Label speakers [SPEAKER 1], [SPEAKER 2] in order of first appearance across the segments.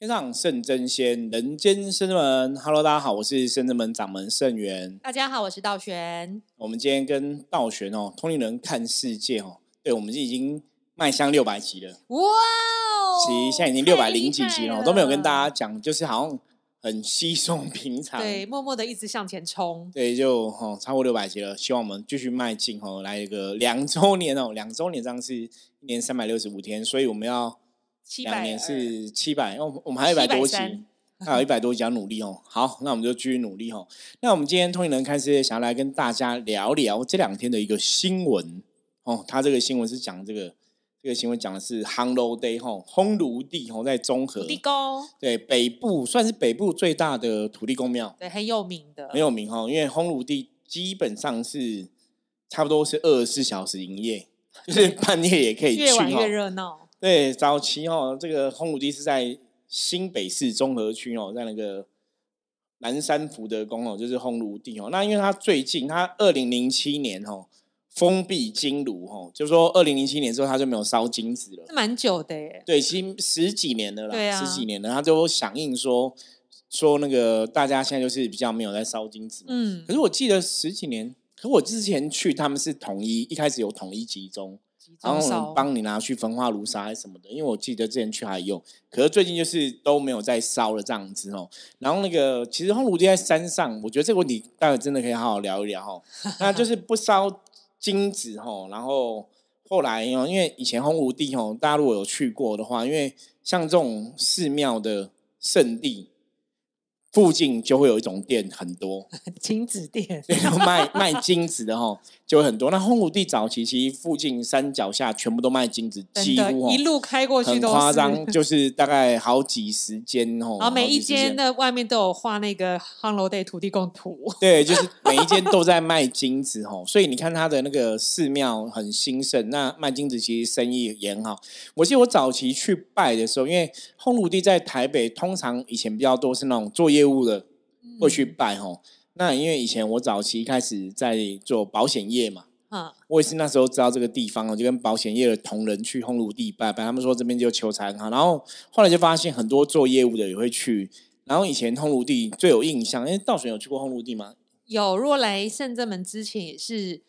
[SPEAKER 1] 天上圣真仙，人间圣真门。Hello，大家好，我是圣真门掌门圣元。
[SPEAKER 2] 大家好，我是道玄。
[SPEAKER 1] 我们今天跟道玄哦，通灵人看世界哦，对，我们已经迈向六百集了。哇哦！其实现在已经六百零几集了，我都没有跟大家讲，就是好像很稀松平常。
[SPEAKER 2] 对，默默的一直向前冲。
[SPEAKER 1] 对，就哦，超过六百集了，希望我们继续迈进哦，来一个两周年哦，两周年这样是一年三百六十五天，所以我们要。两年是七百，哦，我们还有一百多集，还有一百多集要努力哦。好，那我们就继续努力哦。那我们今天通灵人开始想要来跟大家聊聊这两天的一个新闻哦。他这个新闻是讲这个，这个新闻讲的是 Hello Day 吼，烘炉地哦，在中和
[SPEAKER 2] 土地公，
[SPEAKER 1] 对，北部算是北部最大的土地公庙，
[SPEAKER 2] 对，很有名的，
[SPEAKER 1] 很有名哈。因为烘炉地基本上是差不多是二十四小时营业，就是半夜也可以去，
[SPEAKER 2] 越玩越热闹。
[SPEAKER 1] 对，早期哦，这个烘炉地是在新北市中和区哦，在那个南山福德宫哦，就是烘炉地哦。那因为它最近，它二零零七年哦封闭金炉哦，就是说二零零七年之后它就没有烧金子了，
[SPEAKER 2] 蛮久的耶。
[SPEAKER 1] 对，其实十几年了
[SPEAKER 2] 啦，
[SPEAKER 1] 十几年了，它就响应说说那个大家现在就是比较没有在烧金子。嗯，可是我记得十几年，可我之前去他们是统一，一开始有统一集中。然后帮你拿去焚化炉烧还是什么的，因为我记得之前去还有，可是最近就是都没有再烧了这样子哦。然后那个其实烘炉地在山上，我觉得这个问题待会真的可以好好聊一聊哈。那就是不烧金子哈，然后后来哦，因为以前烘炉地哦，大家如果有去过的话，因为像这种寺庙的圣地。附近就会有一种店很多
[SPEAKER 2] 金子店，
[SPEAKER 1] 卖卖金子的哈，就会很多。那烘炉地早期其实附近山脚下全部都卖金子，几乎
[SPEAKER 2] 一路开过去
[SPEAKER 1] 都夸张，就是大概好几十间
[SPEAKER 2] 哦。然后每一间的外面都有画那个 烘炉地土地公图，
[SPEAKER 1] 对，就是每一间都在卖金子哦。所以你看他的那个寺庙很兴盛，那卖金子其实生意也很好。我记得我早期去拜的时候，因为烘炉地在台北，通常以前比较多是那种作业。业务的会去拜吼，那因为以前我早期开始在做保险业嘛，啊，我也是那时候知道这个地方我就跟保险业的同仁去烘炉地拜拜，他们说这边就求财很好，然后后来就发现很多做业务的也会去，然后以前烘炉地最有印象，因为道玄有去过烘炉地吗？
[SPEAKER 2] 有，若来圣正门之前也是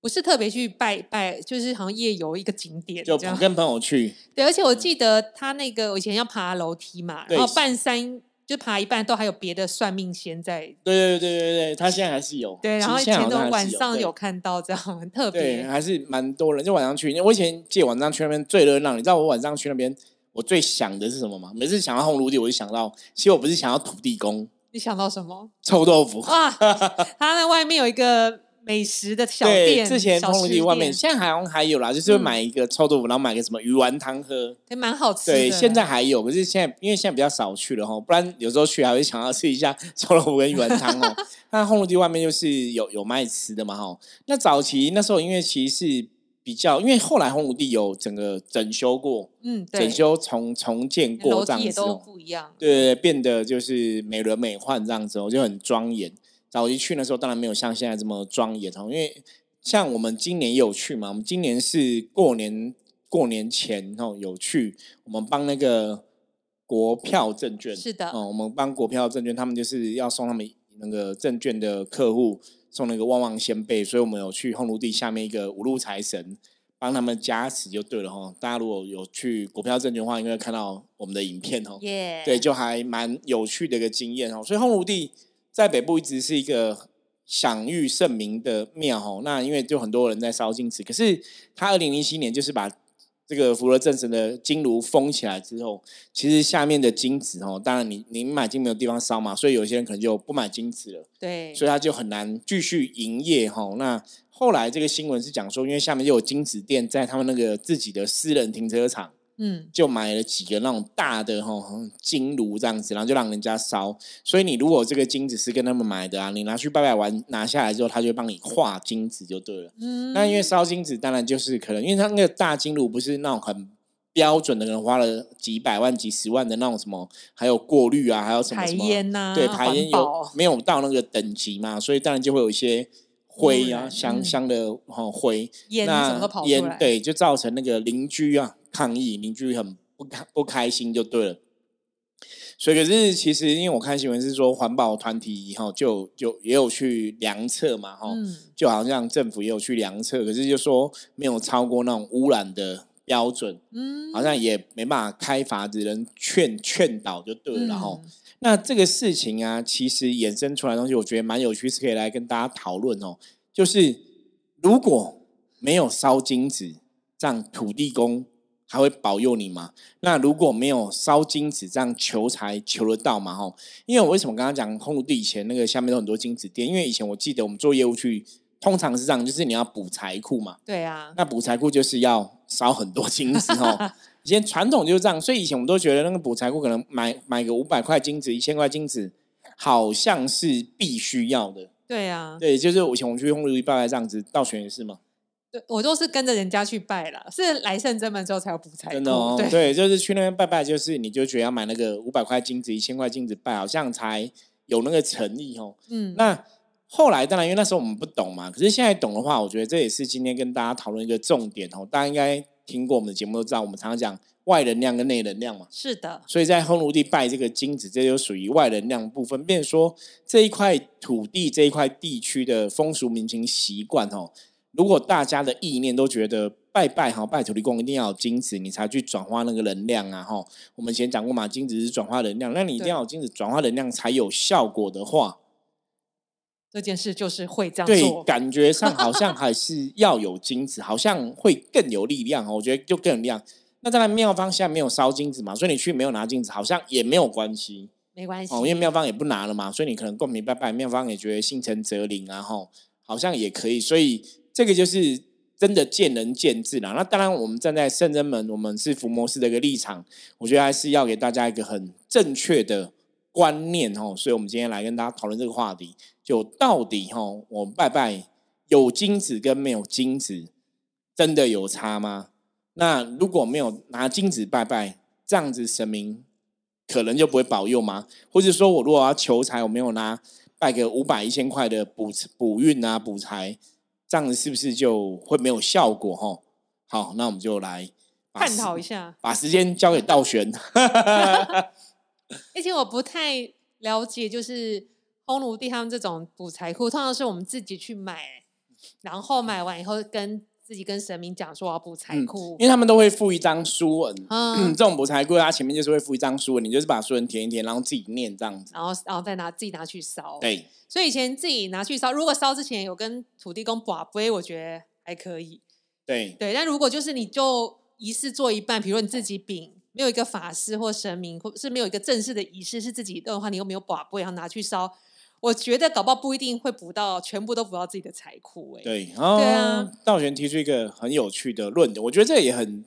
[SPEAKER 2] 不是特别去拜拜，就是好像夜游一个景点，
[SPEAKER 1] 就跟朋友去，
[SPEAKER 2] 对，而且我记得他那个我以前要爬楼梯嘛，然后半山。就爬一半都还有别的算命仙在。
[SPEAKER 1] 对对对对对他现在还是有。
[SPEAKER 2] 对，然后以前都晚上有看到这样很特别。
[SPEAKER 1] 对，还是蛮多人，就晚上去。我以前借晚上去那边最热闹，你知道我晚上去那边我最想的是什么吗？每次想到红炉地，我就想到，其实我不是想要土地公。
[SPEAKER 2] 你想到什么？
[SPEAKER 1] 臭豆腐。
[SPEAKER 2] 啊，他那外面有一个。美食的小店，
[SPEAKER 1] 之前
[SPEAKER 2] 通
[SPEAKER 1] 地外面，现在好像还有啦，就是买一个臭豆腐，然后买个什么鱼丸汤喝，
[SPEAKER 2] 还蛮好吃。
[SPEAKER 1] 对，现在还有，可是现在因为现在比较少去了哈，不然有时候去还会想要吃一下 臭豆腐跟鱼丸汤哦。那烘炉地外面就是有有卖吃的嘛哈。那早期那时候因为其实是比较，因为后来烘炉地有整个整修过，嗯，整修重重建过这样子，
[SPEAKER 2] 都不一样，
[SPEAKER 1] 对对，变得就是美轮美奂这样子，我就很庄严。早期去的时候，当然没有像现在这么庄严哦。因为像我们今年也有去嘛，我们今年是过年过年前哦有去，我们帮那个国票证券
[SPEAKER 2] 是的
[SPEAKER 1] 哦，我们帮国票证券，他们就是要送他们那个证券的客户送那个旺旺仙贝，所以我们有去烘炉地下面一个五路财神帮他们加持就对了哈。大家如果有去国票证券的话，应该看到我们的影片哦，对，就还蛮有趣的一个经验哦。所以烘炉地。在北部一直是一个享誉盛名的庙吼，那因为就很多人在烧金纸，可是他二零零七年就是把这个福乐正神的金炉封起来之后，其实下面的金子哦，当然你你买金没有地方烧嘛，所以有些人可能就不买金子了，
[SPEAKER 2] 对，
[SPEAKER 1] 所以他就很难继续营业哈。那后来这个新闻是讲说，因为下面就有金子店在他们那个自己的私人停车场。嗯，就买了几个那种大的哈金炉这样子，然后就让人家烧。所以你如果这个金子是跟他们买的啊，你拿去拜拜完拿下来之后，他就帮你化金子就对了。嗯，那因为烧金子，当然就是可能因为他那个大金炉不是那种很标准的，可能花了几百万、几十万的那种什么，还有过滤啊，还有什么什么
[SPEAKER 2] 排烟呐，
[SPEAKER 1] 对，排烟有没有到那个等级嘛？所以当然就会有一些灰啊，香香的哈灰，
[SPEAKER 2] 烟整个跑
[SPEAKER 1] 烟对，就造成那个邻居啊。抗议邻居很不开不开心就对了，所以可是其实因为我看新闻是说环保团体以后就就也有去量测嘛，哈，就好像政府也有去量测，可是就说没有超过那种污染的标准，嗯，好像也没办法开罚，只能劝劝导就对了，哈。那这个事情啊，其实衍生出来的东西，我觉得蛮有趣，是可以来跟大家讨论哦。就是如果没有烧金子，这样土地公还会保佑你吗？那如果没有烧金子，这样求财求得到吗？哈，因为我为什么刚刚讲空地以前那个下面都很多金子店？因为以前我记得我们做业务去，通常是这样，就是你要补财库嘛。
[SPEAKER 2] 对啊，
[SPEAKER 1] 那补财库就是要烧很多金子哦。以前传统就是这样，所以以前我们都觉得那个补财库可能买买个五百块金子、一千块金子，好像是必须要的。
[SPEAKER 2] 对啊，
[SPEAKER 1] 对，就是以前我们去用绿拜拜这样子，道玄也是吗？
[SPEAKER 2] 对，我都是跟着人家去拜了，是来圣真门之后才有补财库。
[SPEAKER 1] 真的哦，对，就是去那边拜拜，就是你就觉得要买那个五百块金子、一千块金子拜，好像才有那个诚意哦。嗯，那后来当然因为那时候我们不懂嘛，可是现在懂的话，我觉得这也是今天跟大家讨论一个重点哦，大家应该。听过我们的节目都知道，我们常常讲外能量跟内能量嘛。
[SPEAKER 2] 是的，
[SPEAKER 1] 所以在烘炉地拜这个金子，这就属于外能量部分。变说这一块土地这一块地区的风俗民情习惯哦，如果大家的意念都觉得拜拜哈拜土地公一定要有金子，你才去转化那个能量啊哈。我们以前讲过嘛，金子是转化能量，那你一定要有金子转化能量才有效果的话。
[SPEAKER 2] 这件事就是会这样做，
[SPEAKER 1] 对，感觉上好像还是要有金子，好像会更有力量哦。我觉得就更有力量。那当然，妙方现在没有烧金子嘛，所以你去没有拿金子，好像也没有关系，
[SPEAKER 2] 没关系
[SPEAKER 1] 哦。因为妙方也不拿了嘛，所以你可能共鸣拜拜，妙方也觉得心诚则灵啊，吼，好像也可以。所以这个就是真的见仁见智啦。那当然，我们站在圣人门，我们是伏魔师的一个立场，我觉得还是要给大家一个很正确的观念哦。所以我们今天来跟大家讨论这个话题。就到底哈，我拜拜有金子跟没有金子，真的有差吗？那如果没有拿金子拜拜，这样子神明可能就不会保佑吗？或者说我如果要求财，我没有拿拜个五百一千块的补补运啊补财，这样子是不是就会没有效果？哈，好，那我们就来
[SPEAKER 2] 探讨一下，
[SPEAKER 1] 把时间交给道玄。
[SPEAKER 2] 而且我不太了解，就是。烘炉地他们这种补财库，通常是我们自己去买，然后买完以后跟自己跟神明讲说要补财库，
[SPEAKER 1] 因为他们都会附一张书文。嗯，这种补财库，它前面就是会附一张书文，你就是把书文填一填，然后自己念这样子，
[SPEAKER 2] 然后然后再拿自己拿去烧。
[SPEAKER 1] 对，
[SPEAKER 2] 所以以前自己拿去烧，如果烧之前有跟土地公把杯，我觉得还可以。
[SPEAKER 1] 对
[SPEAKER 2] 对，但如果就是你就仪式做一半，比如你自己饼没有一个法师或神明，或是没有一个正式的仪式是自己的话，你又没有把杯，然后拿去烧。我觉得搞不好不一定会补到，全部都补到自己的财库哎。
[SPEAKER 1] 对，对啊。道玄提出一个很有趣的论点，我觉得这也很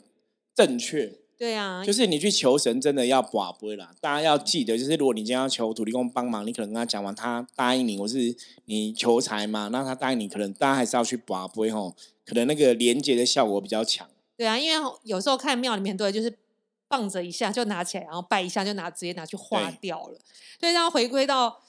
[SPEAKER 1] 正确。
[SPEAKER 2] 对啊，
[SPEAKER 1] 就是你去求神，真的要把不啦。大家要记得，就是如果你今天要求土地公帮忙，你可能跟他讲完，他答应你，我是你求财嘛，那他答应你，可能大家还是要去把不吼，可能那个连接的效果比较强。
[SPEAKER 2] 对啊，因为有时候看庙里面，对，就是棒着一下就拿起来，然后拜一下就拿直接拿去化掉了。所以让回归到。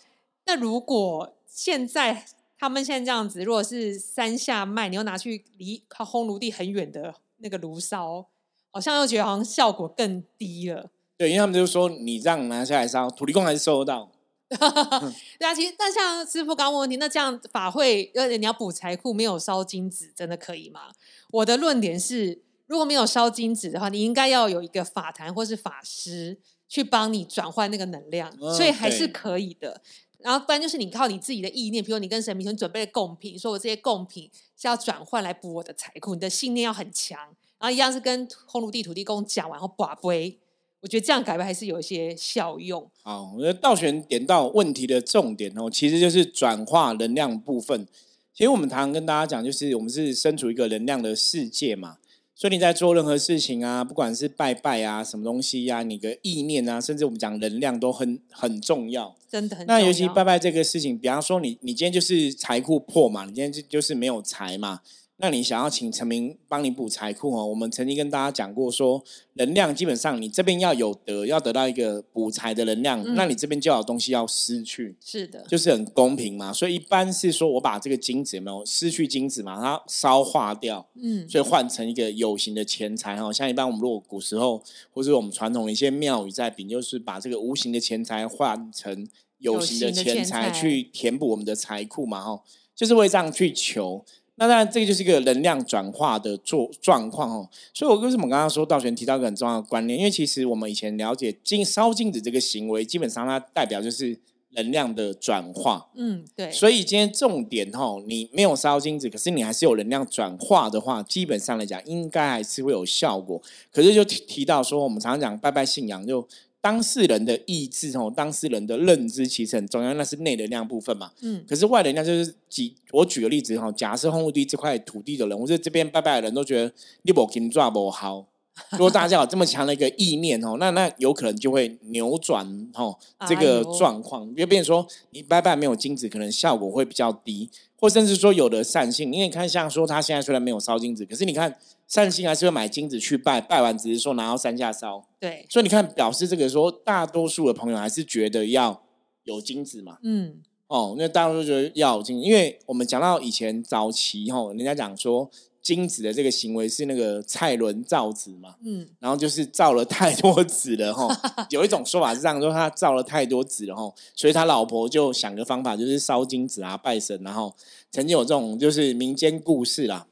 [SPEAKER 2] 那如果现在他们现在这样子，如果是山下卖，你又拿去离靠烘炉地很远的那个炉烧，好像又觉得好像效果更低了。
[SPEAKER 1] 对，因为他们就说你这样拿下来烧，土地公还是收得到。
[SPEAKER 2] 对啊，其实那像师傅刚问问题，那这样法会，呃，你要补财库，没有烧金子，真的可以吗？我的论点是，如果没有烧金子的话，你应该要有一个法坛或是法师去帮你转换那个能量，所以还是可以的。然后不然就是你靠你自己的意念，比如你跟神明说你准备贡品，说我这些贡品是要转换来补我的财库，你的信念要很强。然后一样是跟烘炉地土地公讲完后把杯，我觉得这样改变还是有一些效用。
[SPEAKER 1] 好，我觉得道玄点到问题的重点哦，其实就是转化能量部分。其实我们常常跟大家讲，就是我们是身处一个能量的世界嘛。所以你在做任何事情啊，不管是拜拜啊，什么东西呀，你的意念啊，甚至我们讲能量都很很重要，
[SPEAKER 2] 真的很。
[SPEAKER 1] 那尤其拜拜这个事情，比方说你你今天就是财库破嘛，你今天就就是没有财嘛，那你想要请陈明帮你补财库哦？我们曾经跟大家讲过，说能量基本上你这边要有得，要得到一个补财的能量，那你这边就有东西要失去，
[SPEAKER 2] 是的，
[SPEAKER 1] 就是很公平嘛。所以一般是说我把这个金子有没有失去金子嘛，它烧化掉，嗯，所以换成一个有形的钱财哈。像一般我们如果古时候或者我们传统的一些庙宇在禀，就是把这个无形的钱财换成有形的钱财去填补我们的财库嘛，哈，就是为这样去求。那当然，这个就是一个能量转化的状状况哦。所以，我为什么刚刚说道玄提到一个很重要的观念？因为其实我们以前了解金烧金子这个行为，基本上它代表就是能量的转化。
[SPEAKER 2] 嗯，对。
[SPEAKER 1] 所以今天重点哈，你没有烧金子，可是你还是有能量转化的话，基本上来讲，应该还是会有效果。可是就提提到说，我们常常讲拜拜信仰就。当事人的意志哦，当事人的认知其实很重要，那是内能量部分嘛。嗯。可是外能量就是举我举个例子哈，假设红土地这块土地的人，或者这边拜拜的人都觉得你不金抓不好，如果大家有这么强的一个意念哦，那那有可能就会扭转哦这个状况，就变成说你拜拜没有金子，可能效果会比较低，或甚至说有的善性，因为你看像说他现在虽然没有烧金子，可是你看。善心还是会买金子去拜，拜完只是说拿到山下烧。
[SPEAKER 2] 对，
[SPEAKER 1] 所以你看，表示这个说，大多数的朋友还是觉得要有金子嘛。嗯，哦，那大多数觉得要有金，因为我们讲到以前早期吼，人家讲说金子的这个行为是那个蔡伦造子嘛。嗯，然后就是造了太多子了吼，有一种说法是这样说，他造了太多子了吼，所以他老婆就想个方法，就是烧金子啊，拜神，然后曾经有这种就是民间故事啦。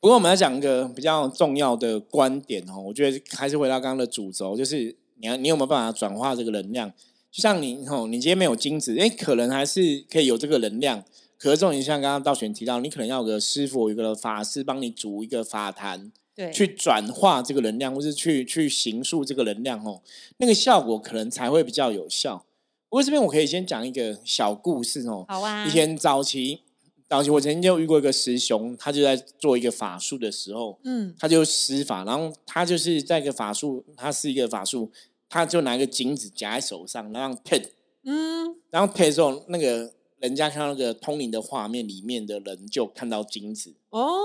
[SPEAKER 1] 不过我们要讲一个比较重要的观点哦，我觉得还是回到刚刚的主轴，就是你要你有没有办法转化这个能量？就像你哦，你今天没有精子，哎，可能还是可以有这个能量。可是这种你像刚刚道玄提到，你可能要有个师傅、一个法师帮你组一个法坛，
[SPEAKER 2] 对，
[SPEAKER 1] 去转化这个能量，或是去去形塑这个能量哦，那个效果可能才会比较有效。不过这边我可以先讲一个小故事哦，
[SPEAKER 2] 好啊，
[SPEAKER 1] 以前早期。早期我曾经就遇过一个师兄，他就在做一个法术的时候，嗯，他就施法，然后他就是在一个法术，他是一个法术，他就拿一个金子夹在手上，然后配，嗯，然后配的时候，那个人家看到那个通灵的画面里面的人就看到金子哦，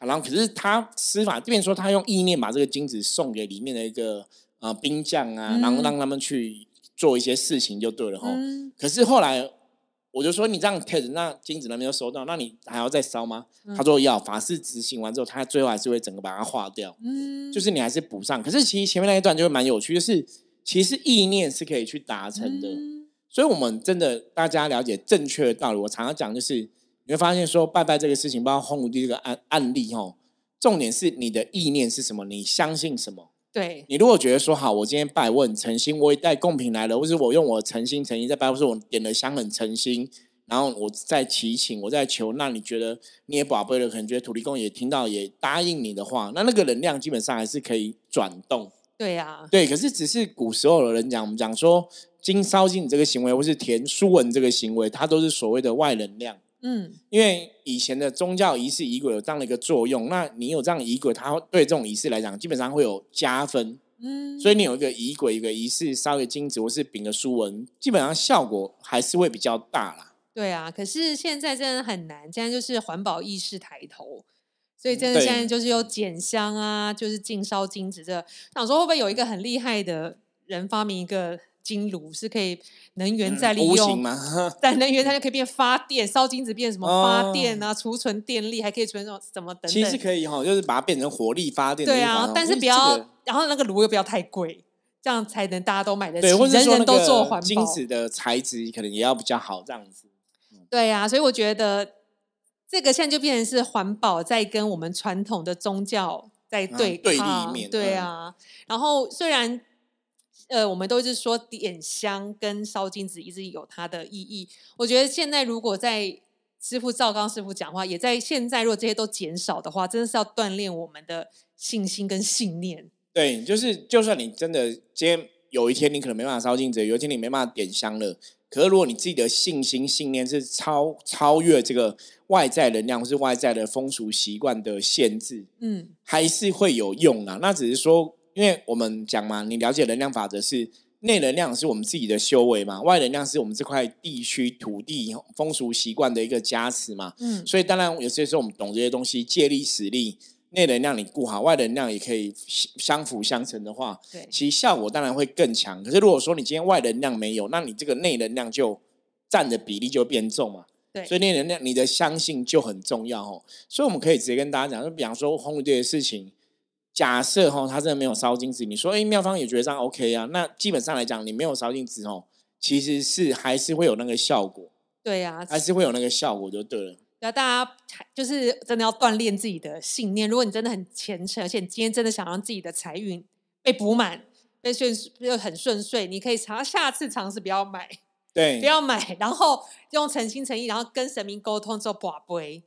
[SPEAKER 1] 然后可是他施法，这边说他用意念把这个金子送给里面的一个呃兵将啊，然后让他们去做一些事情就对了哈，可是后来。我就说你这样 test，那金子那边就收到，那你还要再烧吗？他说要，法事执行完之后，他最后还是会整个把它化掉。嗯，就是你还是补上。可是其实前面那一段就会蛮有趣，就是其实意念是可以去达成的。所以，我们真的大家了解正确的道理。我常常讲，就是你会发现说拜拜这个事情，包括红武帝这个案案例，吼，重点是你的意念是什么，你相信什么。
[SPEAKER 2] 对
[SPEAKER 1] 你如果觉得说好，我今天拜我很诚心，我也带贡品来了，或是我用我诚心诚意在拜，或是我点了香很诚心，然后我在祈请，我在求，那你觉得你也宝贝了，可能觉得土地公也听到也答应你的话，那那个能量基本上还是可以转动。
[SPEAKER 2] 对呀，
[SPEAKER 1] 对，可是只是古时候的人讲，我们讲说金烧金这个行为，或是填书文这个行为，它都是所谓的外能量。嗯，因为以前的宗教仪式仪轨有这样的一个作用，那你有这样仪轨，它对这种仪式来讲，基本上会有加分。嗯，所以你有一个仪轨，一个仪式，烧个金子或是饼个书文，基本上效果还是会比较大啦。
[SPEAKER 2] 对啊，可是现在真的很难，现在就是环保意识抬头，所以真的现在就是有捡香啊，就是禁烧金子。这想说会不会有一个很厉害的人发明一个？金炉是可以能源再利用
[SPEAKER 1] 吗？
[SPEAKER 2] 但能源它就可以变发电，烧金子变什么发电啊？储存电力还可以存什什么等等？
[SPEAKER 1] 其实可以哈，就是把它变成火力发电。
[SPEAKER 2] 对啊，但是不要，然后那个炉又不要太贵，这样才能大家都买得起。
[SPEAKER 1] 或
[SPEAKER 2] 人人都做环保，
[SPEAKER 1] 金子的材质可能也要比较好，这样子。
[SPEAKER 2] 对啊，所以我觉得这个现在就变成是环保在跟我们传统的宗教在对
[SPEAKER 1] 对立面。
[SPEAKER 2] 对啊，然后虽然。呃，我们都是说点香跟烧金子一直有它的意义。我觉得现在如果在师傅赵刚师傅讲话，也在现在，如果这些都减少的话，真的是要锻炼我们的信心跟信念。
[SPEAKER 1] 对，就是就算你真的今天有一天你可能没办法烧金子，有一天你没办法点香了，可是如果你自己的信心信念是超超越这个外在能量或是外在的风俗习惯的限制，嗯，还是会有用啊。那只是说。因为我们讲嘛，你了解能量法则是内能量是我们自己的修为嘛，外能量是我们这块地区土地风俗习惯的一个加持嘛。嗯，所以当然有些时候我们懂这些东西，借力使力，内能量你顾好，外能量也可以相辅相成的话，
[SPEAKER 2] 对，
[SPEAKER 1] 其实效果当然会更强。可是如果说你今天外能量没有，那你这个内能量就占的比例就变重嘛。
[SPEAKER 2] 对，
[SPEAKER 1] 所以内能量你的相信就很重要哦。所以我们可以直接跟大家讲，就比方说红蝴蝶的事情。假设哈，他真的没有烧金子，你说哎，妙方也觉得这样 OK 啊？那基本上来讲，你没有烧金子哦，其实是还是会有那个效果。
[SPEAKER 2] 对呀，
[SPEAKER 1] 还是会有那个效果就对了。
[SPEAKER 2] 那大家就是真的要锻炼自己的信念。如果你真的很虔诚，而且你今天真的想让自己的财运被补满、被顺又很顺遂，你可以尝下次尝试不要买，
[SPEAKER 1] 对，
[SPEAKER 2] 不要买，然后用诚心诚意，然后跟神明沟通之后，把杯。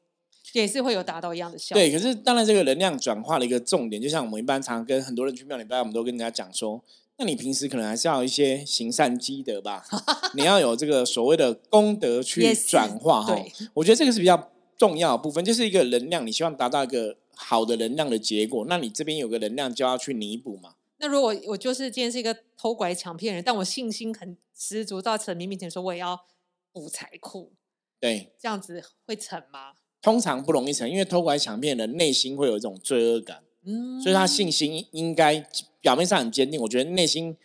[SPEAKER 2] 也是会有达到一样的效果。
[SPEAKER 1] 对，可是当然，这个能量转化的一个重点，就像我们一般常跟很多人去庙里拜，我们都跟人家讲说，那你平时可能还是要一些行善积德吧，你要有这个所谓的功德去转化哈。我觉得这个是比较重要的部分，就是一个能量，你希望达到一个好的能量的结果，那你这边有个能量就要去弥补嘛。
[SPEAKER 2] 那如果我就是今天是一个偷拐抢骗人，但我信心很十足，到神明面前说我也要补财库，
[SPEAKER 1] 对，
[SPEAKER 2] 这样子会成吗？
[SPEAKER 1] 通常不容易成，因为偷拐抢骗的内心会有一种罪恶感，嗯，所以他信心应该表面上很坚定，我觉得内心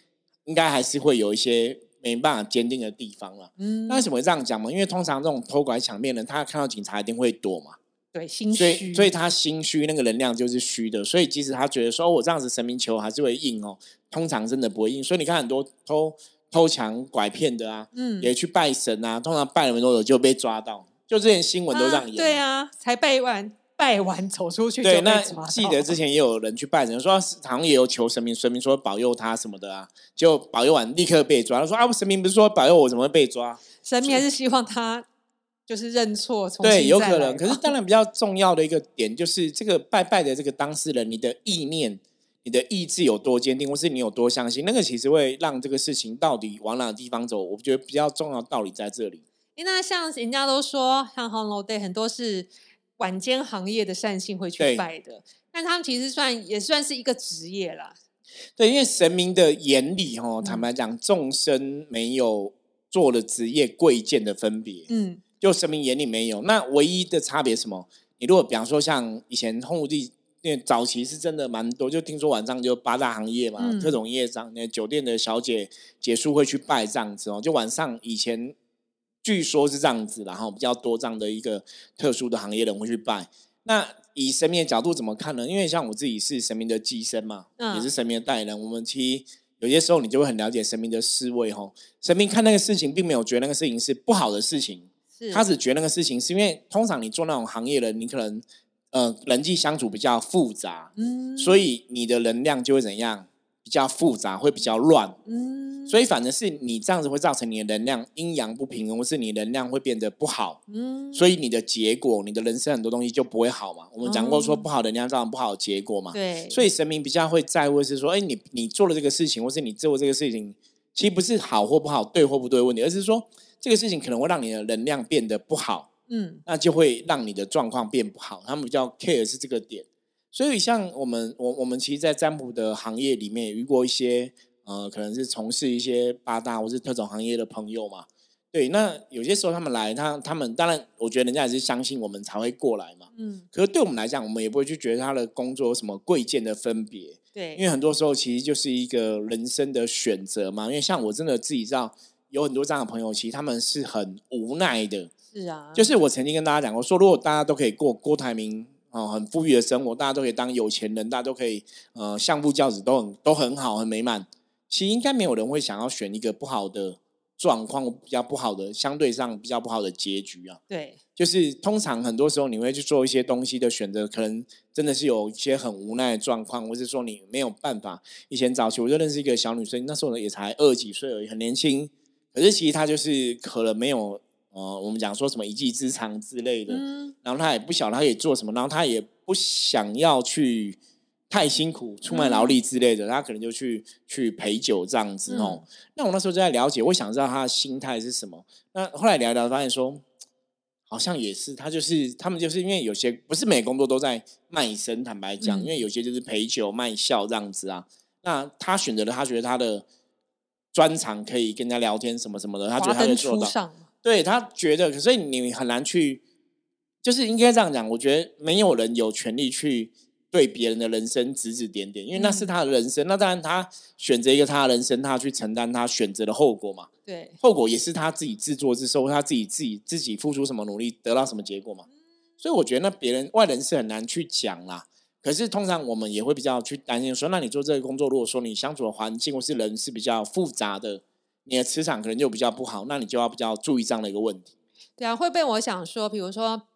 [SPEAKER 1] 应该还是会有一些没办法坚定的地方了。嗯，那为什么会这样讲嘛？因为通常这种偷拐抢骗的，他看到警察一定会躲嘛，
[SPEAKER 2] 对，心
[SPEAKER 1] 虚，所以他心虚，那个能量就是虚的，所以即使他觉得说我这样子神明求还是会硬哦，通常真的不会硬。所以你看很多偷偷抢拐骗的啊，嗯，也去拜神啊，通常拜了没多久就被抓到。就这些新闻都这样演，
[SPEAKER 2] 对啊，才拜完拜完走出去，
[SPEAKER 1] 对，那记得之前也有人去拜神，说好像也有求神明，神明说保佑他什么的啊，就保佑完立刻被抓。他说啊，神明不是说保佑我，怎么会被抓？
[SPEAKER 2] 神明还是希望他就是认错，
[SPEAKER 1] 对，有可能。可是当然比较重要的一个点就是这个拜拜的这个当事人，你的意念、你的意志有多坚定，或是你有多相信，那个其实会让这个事情到底往哪个地方走。我觉得比较重要的道理在这里。
[SPEAKER 2] 那像人家都说，像 Hello Day 很多是晚间行业的善信会去拜的，但他们其实算也算是一个职业啦。
[SPEAKER 1] 对，因为神明的眼里，哦，坦白讲，众生没有做了职业贵贱的分别。嗯，就神明眼里没有。那唯一的差别什么？你如果比方说像以前红武帝，因为早期是真的蛮多，就听说晚上就八大行业嘛，特种业长，那酒店的小姐结束会去拜这样子哦，就晚上以前。据说是这样子，然后比较多这样的一个特殊的行业人会去拜。那以神明的角度怎么看呢？因为像我自己是神明的寄生嘛，也是神明的代言人。我们其实有些时候你就会很了解神明的思维哈。神明看那个事情，并没有觉得那个事情是不好的事情，他只觉得那个事情是因为通常你做那种行业的，你可能呃人际相处比较复杂，嗯，所以你的能量就会怎样？比较复杂，会比较乱，嗯，所以反正是你这样子会造成你的能量阴阳不平衡，或是你能量会变得不好，嗯，所以你的结果，你的人生很多东西就不会好嘛。我们讲过说，不好的能量造成不好的结果嘛，
[SPEAKER 2] 对。
[SPEAKER 1] 所以神明比较会在乎是说，哎，你你做了这个事情，或是你做这个事情，其实不是好或不好，对或不对问题，而是说这个事情可能会让你的能量变得不好，嗯，那就会让你的状况变不好。他们比较 care 是这个点。所以，像我们，我我们其实，在占卜的行业里面，遇过一些呃，可能是从事一些八大或是特种行业的朋友嘛。对，那有些时候他们来，他他们当然，我觉得人家也是相信我们才会过来嘛。嗯。可是对我们来讲，我们也不会去觉得他的工作有什么贵贱的分别。
[SPEAKER 2] 对。
[SPEAKER 1] 因为很多时候其实就是一个人生的选择嘛。因为像我真的自己知道，有很多这样的朋友，其实他们是很无奈的。
[SPEAKER 2] 是啊。
[SPEAKER 1] 就是我曾经跟大家讲过，说如果大家都可以过郭台铭。哦，很富裕的生活，大家都可以当有钱人，大家都可以呃相夫教子，都很都很好，很美满。其实应该没有人会想要选一个不好的状况，比较不好的，相对上比较不好的结局啊。
[SPEAKER 2] 对，
[SPEAKER 1] 就是通常很多时候你会去做一些东西的选择，可能真的是有一些很无奈的状况，或是说你没有办法。以前早期我就认识一个小女生，那时候呢也才二十几岁而已，很年轻，可是其实她就是可能没有。哦，我们讲说什么一技之长之类的，然后他也不晓得他可以做什么，然后他也不想要去太辛苦出卖劳力之类的，他可能就去去陪酒这样子哦。那我那时候就在了解，我想知道他的心态是什么。那后来聊一聊，发现说好像也是，他就是他们就是因为有些不是每工作都在卖身，坦白讲，因为有些就是陪酒卖笑这样子啊。那他选择了他觉得他的专长可以跟人家聊天什么什么的，他觉得他能做到。对他觉得，所以你很难去，就是应该这样讲。我觉得没有人有权利去对别人的人生指指点点，因为那是他的人生。那当然，他选择一个他的人生，他去承担他选择的后果嘛。
[SPEAKER 2] 对，
[SPEAKER 1] 后果也是他自己自作自受，他自己自己自己付出什么努力，得到什么结果嘛。所以我觉得那别人外人是很难去讲啦。可是通常我们也会比较去担心说，那你做这个工作，如果说你相处的环境或是人是比较复杂的。你的磁场可能就比较不好，那你就要比较注意这样的一个问题。
[SPEAKER 2] 对啊，会被我想说，比如说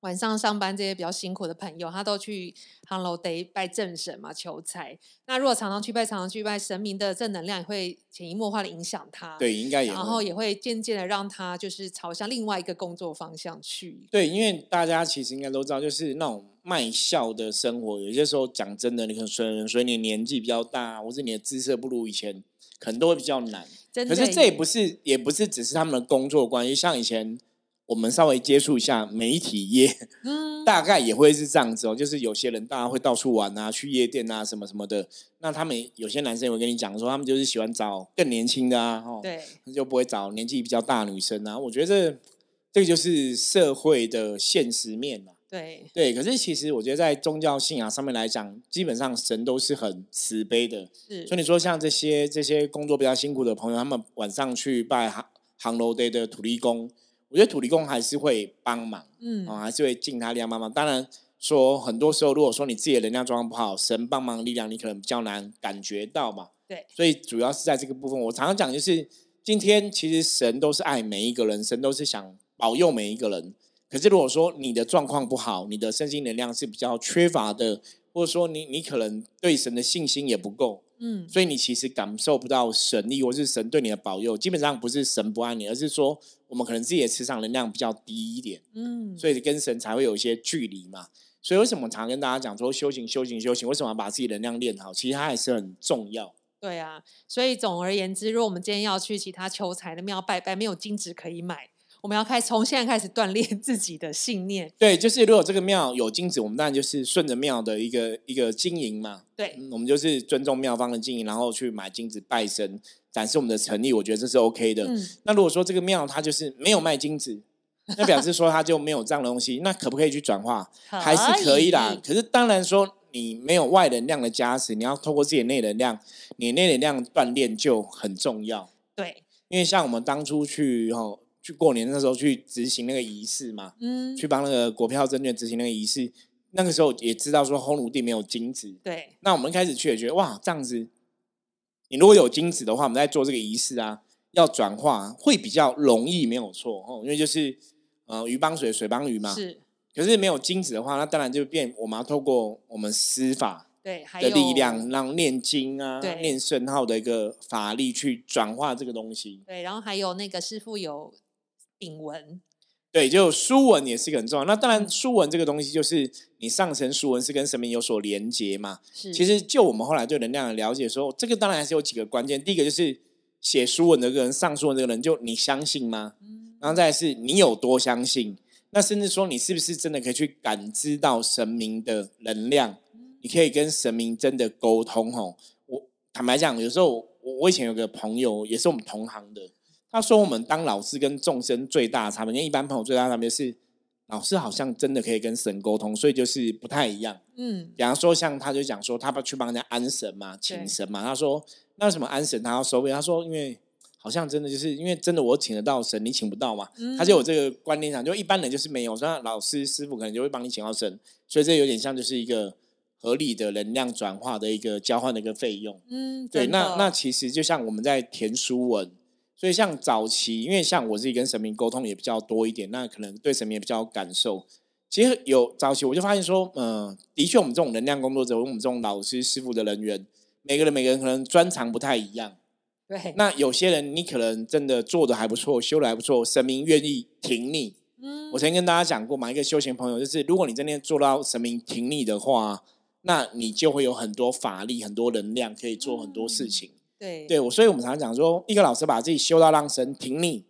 [SPEAKER 2] 晚上上班这些比较辛苦的朋友，他都去航楼得拜正神嘛，求财。那如果常常去拜，常常去拜神明的正能量，也会潜移默化的影响他。
[SPEAKER 1] 对，应该也。
[SPEAKER 2] 然后也会渐渐的让他就是朝向另外一个工作方向去。
[SPEAKER 1] 对，因为大家其实应该都知道，就是那种卖笑的生活，有些时候讲真的，你可能随随你年纪比较大，或者你的姿色不如以前。可能都会比较难，可是这也不是，也不是只是他们的工作关系。像以前我们稍微接触一下媒体业，嗯，大概也会是这样子哦。就是有些人大家会到处玩啊，去夜店啊，什么什么的。那他们有些男生也会跟你讲说，他们就是喜欢找更年轻的啊，哦，
[SPEAKER 2] 对，
[SPEAKER 1] 就不会找年纪比较大女生啊。我觉得这这个就是社会的现实面嘛。
[SPEAKER 2] 对
[SPEAKER 1] 对，可是其实我觉得在宗教信仰上面来讲，基本上神都是很慈悲的。
[SPEAKER 2] 是，
[SPEAKER 1] 所以你说像这些这些工作比较辛苦的朋友，他们晚上去拜杭杭楼堆的土地公，我觉得土地公还是会帮忙，嗯，啊，还是会尽他力量帮忙。当然说很多时候，如果说你自己的能量状况不好，神帮忙力量你可能比较难感觉到嘛。
[SPEAKER 2] 对，
[SPEAKER 1] 所以主要是在这个部分。我常常讲就是，今天其实神都是爱每一个人，神都是想保佑每一个人。可是，如果说你的状况不好，你的身心能量是比较缺乏的，或者说你你可能对神的信心也不够，嗯，所以你其实感受不到神力或是神对你的保佑。基本上不是神不爱你，而是说我们可能自己的磁场能量比较低一点，嗯，所以跟神才会有一些距离嘛。所以为什么常跟大家讲说修行、修行、修行？为什么要把自己能量练好？其实它还是很重要。
[SPEAKER 2] 对啊，所以总而言之，如果我们今天要去其他求财的庙拜拜，没有金子可以买。我们要开从现在开始锻炼自己的信念。
[SPEAKER 1] 对，就是如果这个庙有金子，我们当然就是顺着庙的一个一个经营嘛。
[SPEAKER 2] 对，
[SPEAKER 1] 我们就是尊重庙方的经营，然后去买金子拜神，展示我们的诚意。我觉得这是 OK 的。那如果说这个庙它就是没有卖金子，那表示说它就没有这样的东西，那可不可以去转化？还是可以啦。可是当然说你没有外能量的加持，你要透过自己的内能量，你内能量锻炼就很重要。
[SPEAKER 2] 对，
[SPEAKER 1] 因为像我们当初去吼。去过年那时候去执行那个仪式嘛，嗯，去帮那个国票证券执行那个仪式，那个时候也知道说烘炉地没有金子，
[SPEAKER 2] 对。
[SPEAKER 1] 那我们开始去也觉得哇，这样子，你如果有金子的话，我们在做这个仪式啊，要转化会比较容易，没有错哦，因为就是呃鱼帮水，水帮鱼嘛，
[SPEAKER 2] 是。
[SPEAKER 1] 可是没有金子的话，那当然就变我们要透过我们司法
[SPEAKER 2] 对
[SPEAKER 1] 的力量，让念经啊，念圣号的一个法力去转化这个东西。
[SPEAKER 2] 对，然后还有那个师傅有。引文，
[SPEAKER 1] 对，就书文也是一个很重要。那当然，书文这个东西就是你上层书文是跟神明有所连接嘛。
[SPEAKER 2] 是，
[SPEAKER 1] 其实就我们后来对能量的了解，说这个当然还是有几个关键。第一个就是写书文的这个人，上书文这个人，就你相信吗？嗯，然后再是你有多相信？那甚至说你是不是真的可以去感知到神明的能量？你可以跟神明真的沟通哦。我坦白讲，有时候我我以前有个朋友，也是我们同行的。他说：“我们当老师跟众生最大的差别，跟一般朋友最大的差别是，老师好像真的可以跟神沟通，所以就是不太一样。嗯，比方说，像他就讲说，他不去帮人家安神嘛，请神嘛。他说，那什么安神他要收费？他说，因为好像真的就是因为真的我请得到神，你请不到嘛。他就有这个观念上，就一般人就是没有。说老师师傅可能就会帮你请到神，所以这有点像就是一个合理的能量转化的一个交换的一个费用。嗯，对。那那其实就像我们在填书文。”所以像早期，因为像我自己跟神明沟通也比较多一点，那可能对神明也比较有感受。其实有早期我就发现说，嗯，的确我们这种能量工作者，我们这种老师师傅的人员，每个人每个人可能专长不太一样。
[SPEAKER 2] 对。
[SPEAKER 1] 那有些人你可能真的做的还不错，修的还不错，神明愿意挺你。嗯。我曾经跟大家讲过嘛，一个修行朋友就是，如果你真的做到神明挺你的话，那你就会有很多法力、很多能量，可以做很多事情。
[SPEAKER 2] 对，
[SPEAKER 1] 对我，所以我们常常讲说，一个老师把自己修到让神挺你，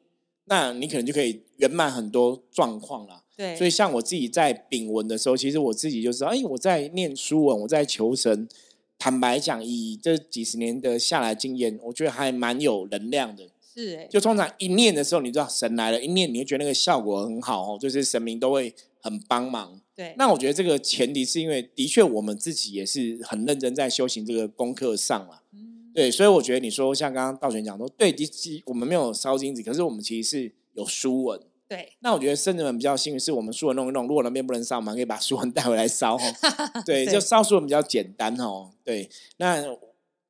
[SPEAKER 1] 那你可能就可以圆满很多状况了。
[SPEAKER 2] 对，
[SPEAKER 1] 所以像我自己在丙文的时候，其实我自己就知道，哎，我在念书文，我在求神，坦白讲，以这几十年的下来经验，我觉得还蛮有能量的。
[SPEAKER 2] 是哎，
[SPEAKER 1] 就通常一念的时候，你知道神来了，一念你会觉得那个效果很好哦，就是神明都会很帮忙。
[SPEAKER 2] 对，
[SPEAKER 1] 那我觉得这个前提是因为，的确我们自己也是很认真在修行这个功课上了。嗯，对，所以我觉得你说像刚刚道玄讲说，对，其实我们没有烧金子，可是我们其实是有书文。
[SPEAKER 2] 对，
[SPEAKER 1] 那我觉得圣人们比较幸运，是我们书文弄一弄，如果那边不能烧，我们可以把书文带回来烧。对，就烧书文比较简单哦。对，那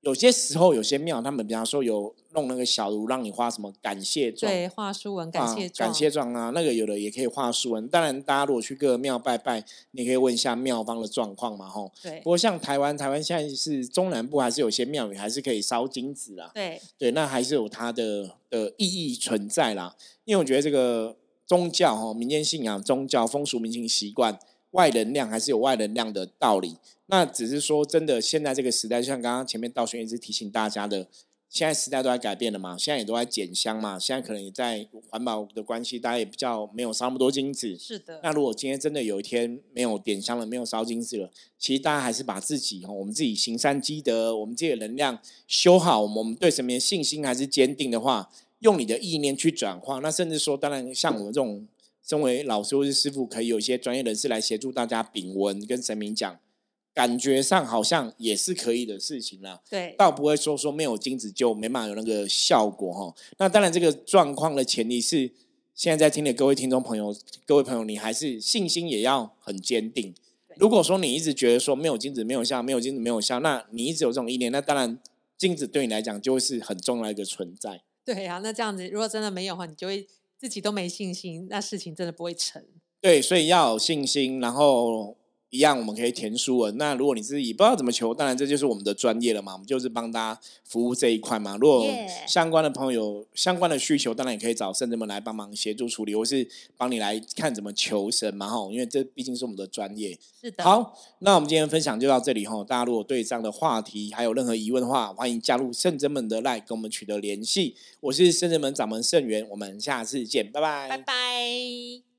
[SPEAKER 1] 有些时候有些庙，他们比方说有弄那个小炉，让你画什么感谢状，
[SPEAKER 2] 对，画书文感谢状，
[SPEAKER 1] 感谢状啊，那个有的也可以画书文。当然，大家如果去各个庙拜拜，你可以问一下庙方的状况嘛，吼。
[SPEAKER 2] 对。
[SPEAKER 1] 不过像台湾，台湾现在是中南部，还是有些庙宇还是可以烧金子啦。
[SPEAKER 2] 对。
[SPEAKER 1] 对，那还是有它的的意义存在啦。因为我觉得这个。宗教哈，民间信仰、宗教风俗民情习惯，外能量还是有外能量的道理。那只是说，真的，现在这个时代，就像刚刚前面道玄一直提醒大家的，现在时代都在改变了嘛，现在也都在减香嘛，现在可能也在环保的关系，大家也比较没有烧那么多金子。
[SPEAKER 2] 是的。
[SPEAKER 1] 那如果今天真的有一天没有点香了，没有烧金子了，其实大家还是把自己哈，我们自己行善积德，我们自己的能量修好，我们对神明的信心还是坚定的话。用你的意念去转化，那甚至说，当然像我们这种身为老师或是师傅，可以有一些专业人士来协助大家禀文跟神明讲，感觉上好像也是可以的事情啦。
[SPEAKER 2] 对，
[SPEAKER 1] 倒不会说说没有金子就没办法有那个效果哈。那当然，这个状况的前提是，现在在听的各位听众朋友，各位朋友，你还是信心也要很坚定。如果说你一直觉得说没有金子没有效，没有金子没有效，那你一直有这种意念，那当然金子对你来讲就会是很重要的一个存在。
[SPEAKER 2] 对啊，那这样子，如果真的没有的话，你就会自己都没信心，那事情真的不会成。
[SPEAKER 1] 对，所以要有信心，然后。一样，我们可以填书文。那如果你自己不知道怎么求，当然这就是我们的专业了嘛。我们就是帮大家服务这一块嘛。如果相关的朋友相关的需求，当然也可以找圣人们来帮忙协助处理，或是帮你来看怎么求神嘛。哈，因为这毕竟是我们的专业。
[SPEAKER 2] 是的。
[SPEAKER 1] 好，那我们今天分享就到这里哈。大家如果对这样的话题还有任何疑问的话，欢迎加入圣人们的 line 跟我们取得联系。我是圣人们掌门圣元，我们下次见，拜拜，
[SPEAKER 2] 拜拜。